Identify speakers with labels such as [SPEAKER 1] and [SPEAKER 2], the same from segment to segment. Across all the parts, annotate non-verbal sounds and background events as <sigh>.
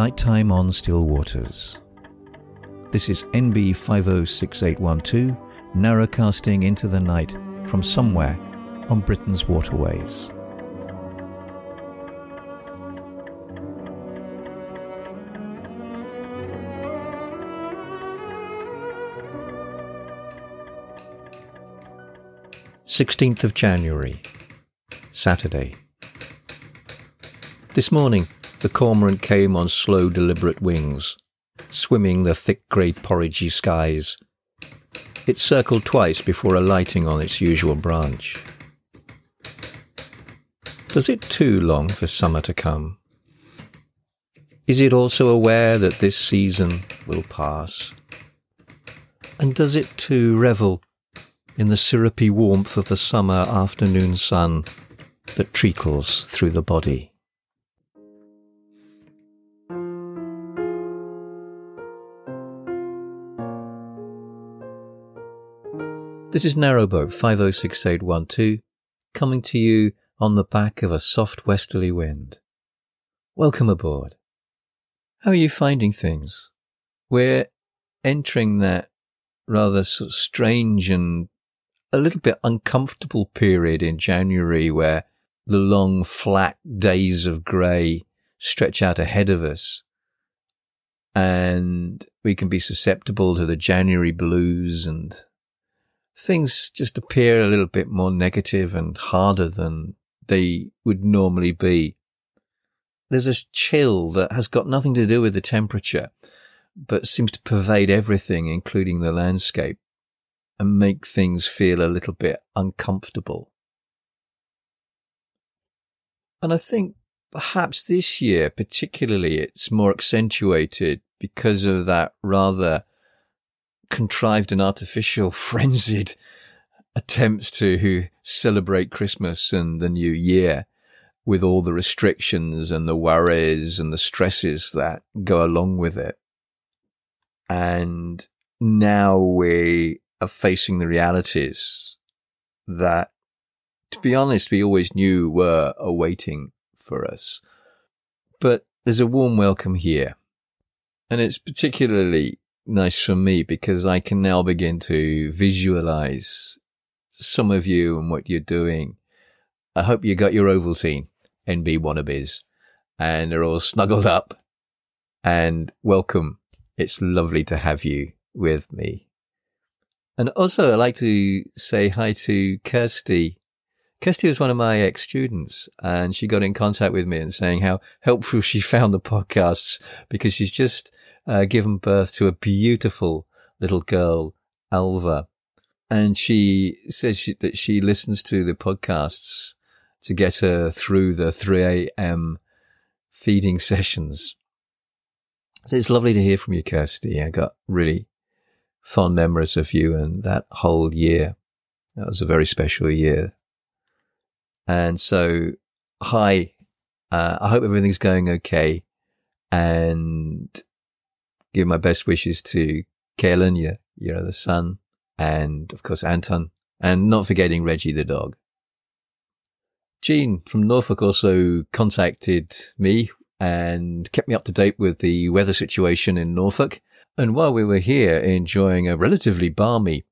[SPEAKER 1] Nighttime on Still Waters. This is NB 506812, narrowcasting into the night from somewhere on Britain's waterways. Sixteenth of January, Saturday. This morning, the cormorant came on slow, deliberate wings, swimming the thick grey porridgey skies. It circled twice before alighting on its usual branch. Does it too long for summer to come? Is it also aware that this season will pass? And does it too revel in the syrupy warmth of the summer afternoon sun that treacles through the body? This is Narrowboat 506812, coming to you on the back of a soft westerly wind. Welcome aboard. How are you finding things? We're entering that rather sort of strange and a little bit uncomfortable period in January where the long flat days of grey stretch out ahead of us and we can be susceptible to the January blues and things just appear a little bit more negative and harder than they would normally be. There's a chill that has got nothing to do with the temperature, but seems to pervade everything, including the landscape, and make things feel a little bit uncomfortable. And I think perhaps this year, particularly, it's more accentuated because of that rather contrived and artificial, <laughs> frenzied attempts to celebrate Christmas and the new year with all the restrictions and the worries and the stresses that go along with it. And now we are facing the realities that, to be honest, we always knew were awaiting for us. But there's a warm welcome here. And it's particularly nice for me because I can now begin to visualize some of you and what you're doing. I hope you got your Ovaltine, NB wannabes, and they're all <laughs> snuggled up. And welcome. It's lovely to have you with me. And also, I'd like to say hi to Kirsty. Kirsty was one of my ex students and she got in contact with me and saying how helpful she <laughs> found the podcasts because she's just uh, given birth to a beautiful little girl, Alva. And she says she, that she listens to the podcasts to get her through the 3 a.m. feeding <laughs> sessions. So it's lovely to hear from you, Kirsty. I got really fond memories of you and that whole year. That was a very special year. And so, hi. Uh, I hope everything's going okay. And give my best wishes to Kaelin, your, your other son, and of course Anton, and not forgetting Reggie the dog. Jean from Norfolk also contacted me and kept me up to date with the weather situation in Norfolk. And while we were here enjoying a relatively balmy,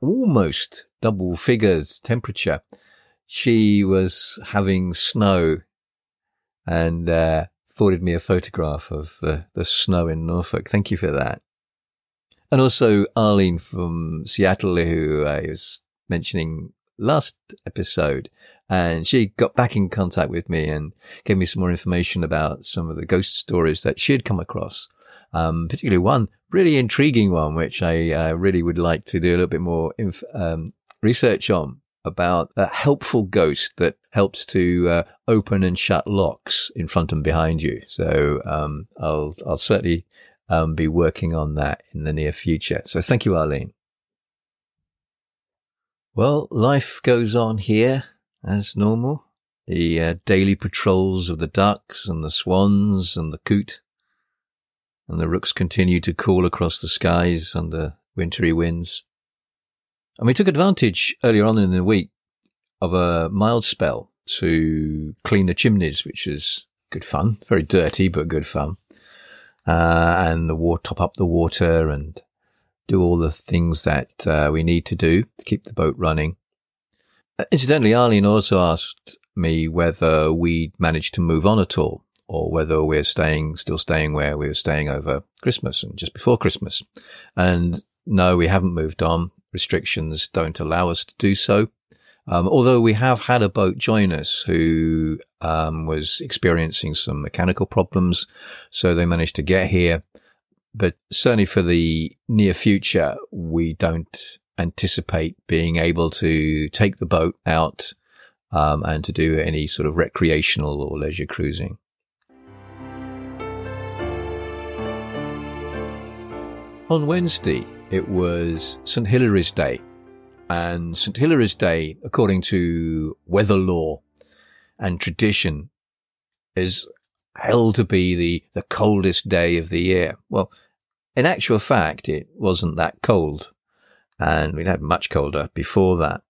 [SPEAKER 1] almost double figures temperature, she was having snow and, uh, forwarded me a photograph of the, the snow in Norfolk. Thank you for that. And also Arlene from Seattle, who I was mentioning last episode. And she got back in contact with me and gave me some more information about some of the ghost stories that she had come across. Um, particularly one really intriguing one, which I uh, really would like to do a little bit more inf- um, research on about a helpful ghost that helps to uh, open and shut locks in front and behind you. So um, I'll I'll certainly um, be working on that in the near future. So thank you, Arlene. Well, life goes on here as normal. The uh, daily patrols of the ducks and the swans and the coot and the rooks continue to call across the skies under wintry winds. And we took advantage earlier on in the week of a mild spell to clean the chimneys, which is good fun. Very dirty, but good fun. uh, and the water, top up the water and do all the things that uh, we need to do to keep the boat running. Uh, incidentally, Arlene also asked me whether we managed to move on at all or whether we're staying, still staying where we were staying over Christmas and just before Christmas. And no, we haven't moved on. Restrictions don't allow us to do so. Um, although we have had a boat join us who um, was experiencing some mechanical problems, so they managed to get here. But certainly for the near future, we don't anticipate being able to take the boat out um, and to do any sort of recreational or leisure cruising. On Wednesday, it was St. Hilary's Day. And St. Hilary's Day, according to weather lore and tradition, is held to be the, the coldest day of the year. Well, in actual fact, it wasn't that cold. And we'd had much colder before that.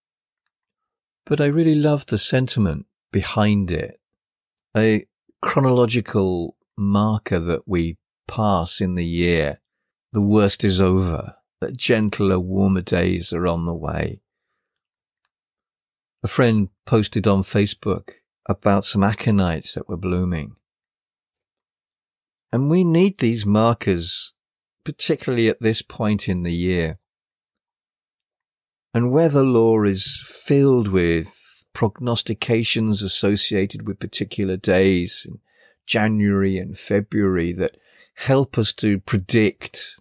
[SPEAKER 1] But I really loved the sentiment behind it. A chronological marker that we pass in the year. The worst is over that gentler, warmer days are on the way. A friend posted on Facebook about some aconites that were blooming. And we need these markers, particularly at this point in the year. And weather lore is filled with prognostications associated with particular days in January and February that help us to predict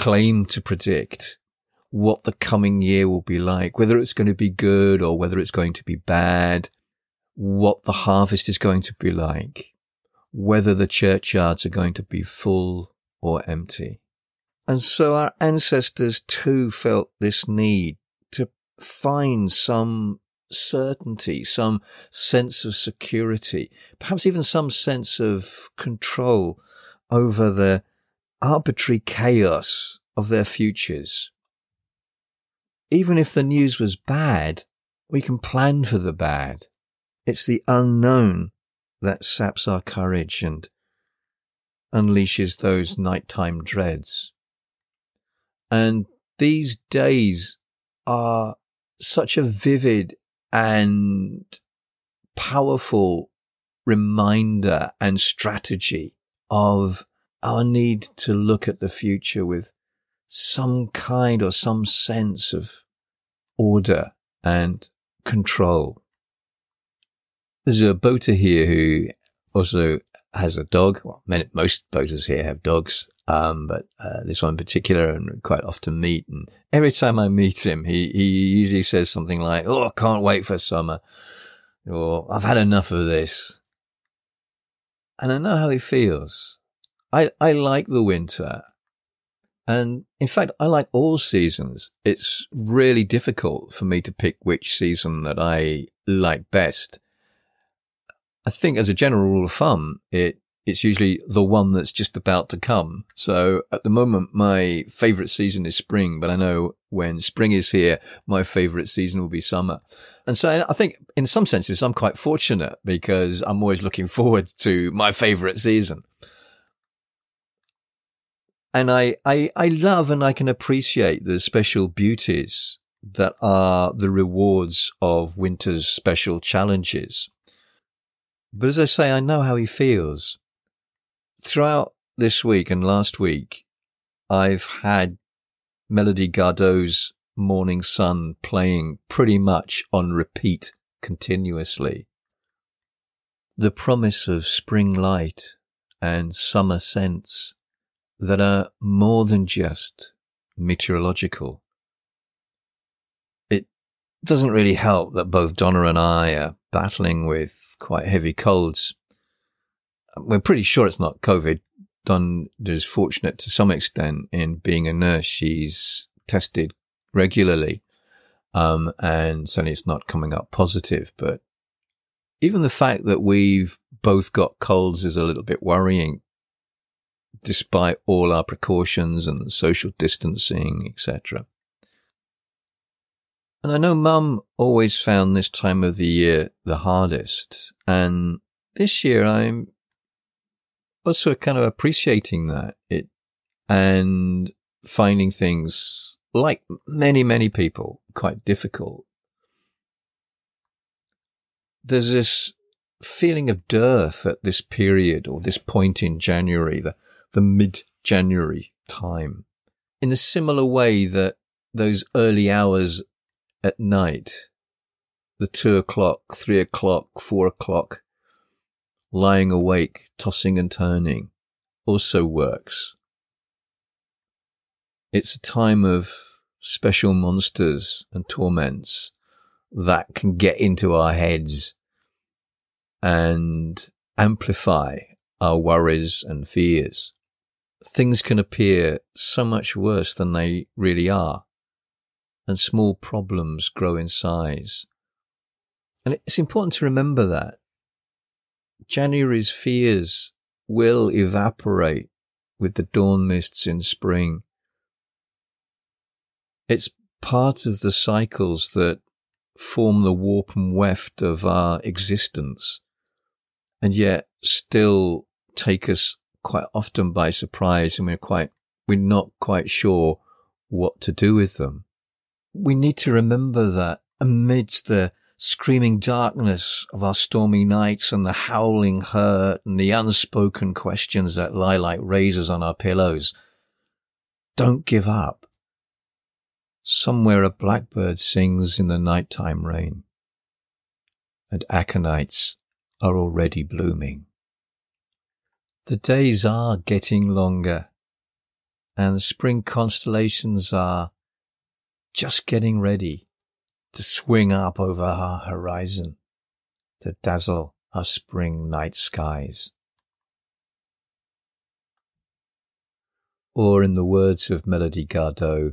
[SPEAKER 1] claim to predict what the coming year will be like, whether it's going to be good or whether it's going to be bad, what the harvest is going to be like, whether the churchyards are going to be full or empty. And so our ancestors too felt this need to find some certainty, some sense of security, perhaps even some sense of control over the arbitrary chaos of their futures. Even if the news was bad, we can plan for the bad. It's the unknown that saps our courage and unleashes those nighttime dreads. And these days are such a vivid and powerful reminder and strategy of our need to look at the future with some kind or some sense of order and control. There's a boater here who also has a dog. Well, most boaters here have dogs, um, but uh, this one in particular, and quite often meet. And every time I meet him, he he usually says something like, "Oh, I can't wait for summer," or "I've had enough of this." And I know how he feels. I, I like the winter. And in fact, I like all seasons. It's really difficult for me to pick which season that I like best. I think as a general rule of thumb, it, it's usually the one that's just about to come. So at the moment, my favorite season is spring, but I know when spring is here, my favorite season will be summer. And so I think in some senses, I'm quite fortunate because I'm always looking forward to my favorite season and I, I, I love and I can appreciate the special beauties that are the rewards of winter's special challenges. But as I say, I know how he feels. Throughout this week and last week, I've had Melody Gardot's Morning Sun playing pretty much on repeat continuously. The promise of spring light and summer scents that are more than just meteorological. It doesn't really help that both Donna and I are battling with quite heavy colds. We're pretty sure it's not COVID. Donna is fortunate to some extent in being a nurse. She's tested regularly. Um, and certainly it's not coming up positive, but even the fact that we've both got colds is a little bit worrying despite all our precautions and social distancing, etc. And I know mum always found this time of the year the hardest. And this year I'm also kind of appreciating that it and finding things like many, many people quite difficult. There's this feeling of dearth at this period or this point in January, the, the mid January time in a similar way that those early hours at night, the two o'clock, three o'clock, four o'clock, lying awake, tossing and turning also works. It's a time of special monsters and torments that can get into our heads and amplify our worries and fears. Things can appear so much worse than they really are and small problems grow in size. And it's important to remember that January's fears will evaporate with the dawn mists in spring. It's part of the cycles that form the warp and weft of our existence and yet still take us quite often by surprise and we're quite, we're not quite sure what to do with them. We need to remember that amidst the screaming darkness of our stormy nights and the howling hurt and the unspoken questions that lie like razors on our pillows, don't give up. Somewhere a blackbird sings in the nighttime rain and aconites are already blooming. The days are getting longer and spring constellations are just getting ready to swing up over our horizon to dazzle our spring night skies. Or in the words of Melody Gardot,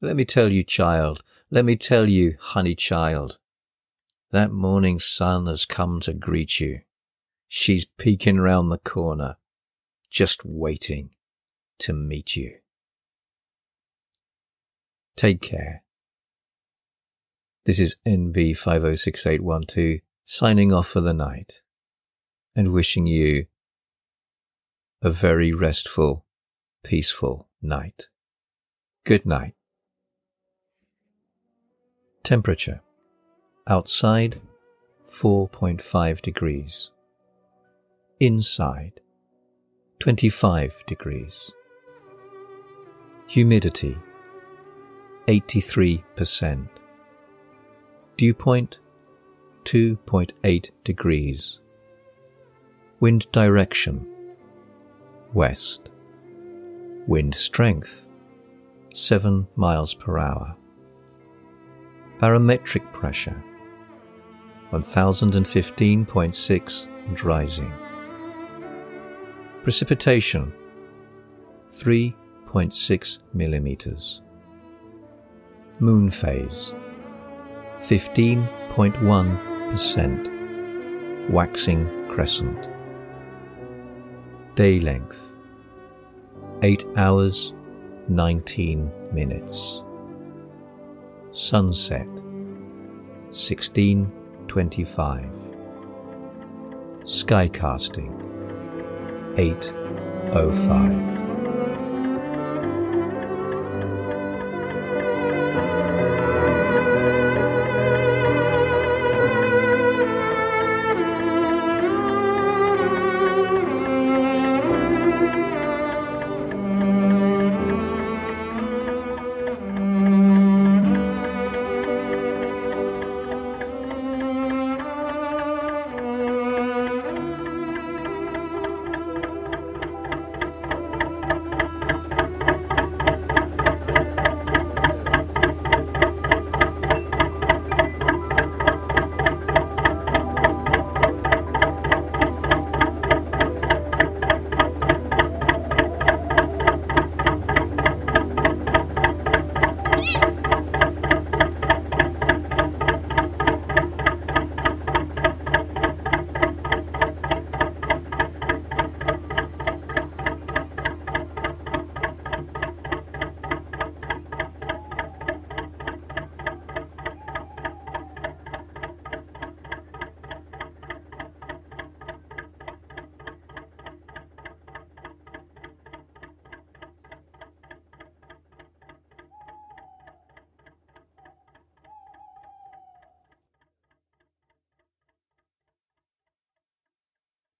[SPEAKER 1] let me tell you, child, let me tell you, honey child, that morning sun has come to greet you. She's peeking round the corner, just waiting to meet you. Take care. This is NB506812 signing off for the night and wishing you a very restful, peaceful night. Good night. Temperature. Outside, 4.5 degrees. Inside, 25 degrees. Humidity, 83%. Dew point, 2.8 degrees. Wind direction, west. Wind strength, 7 miles per hour. Barometric pressure, 1015.6 and rising. Precipitation 3.6 millimeters. Moon phase 15.1% waxing crescent. Day length 8 hours 19 minutes. Sunset 1625. Sky Skycasting 805.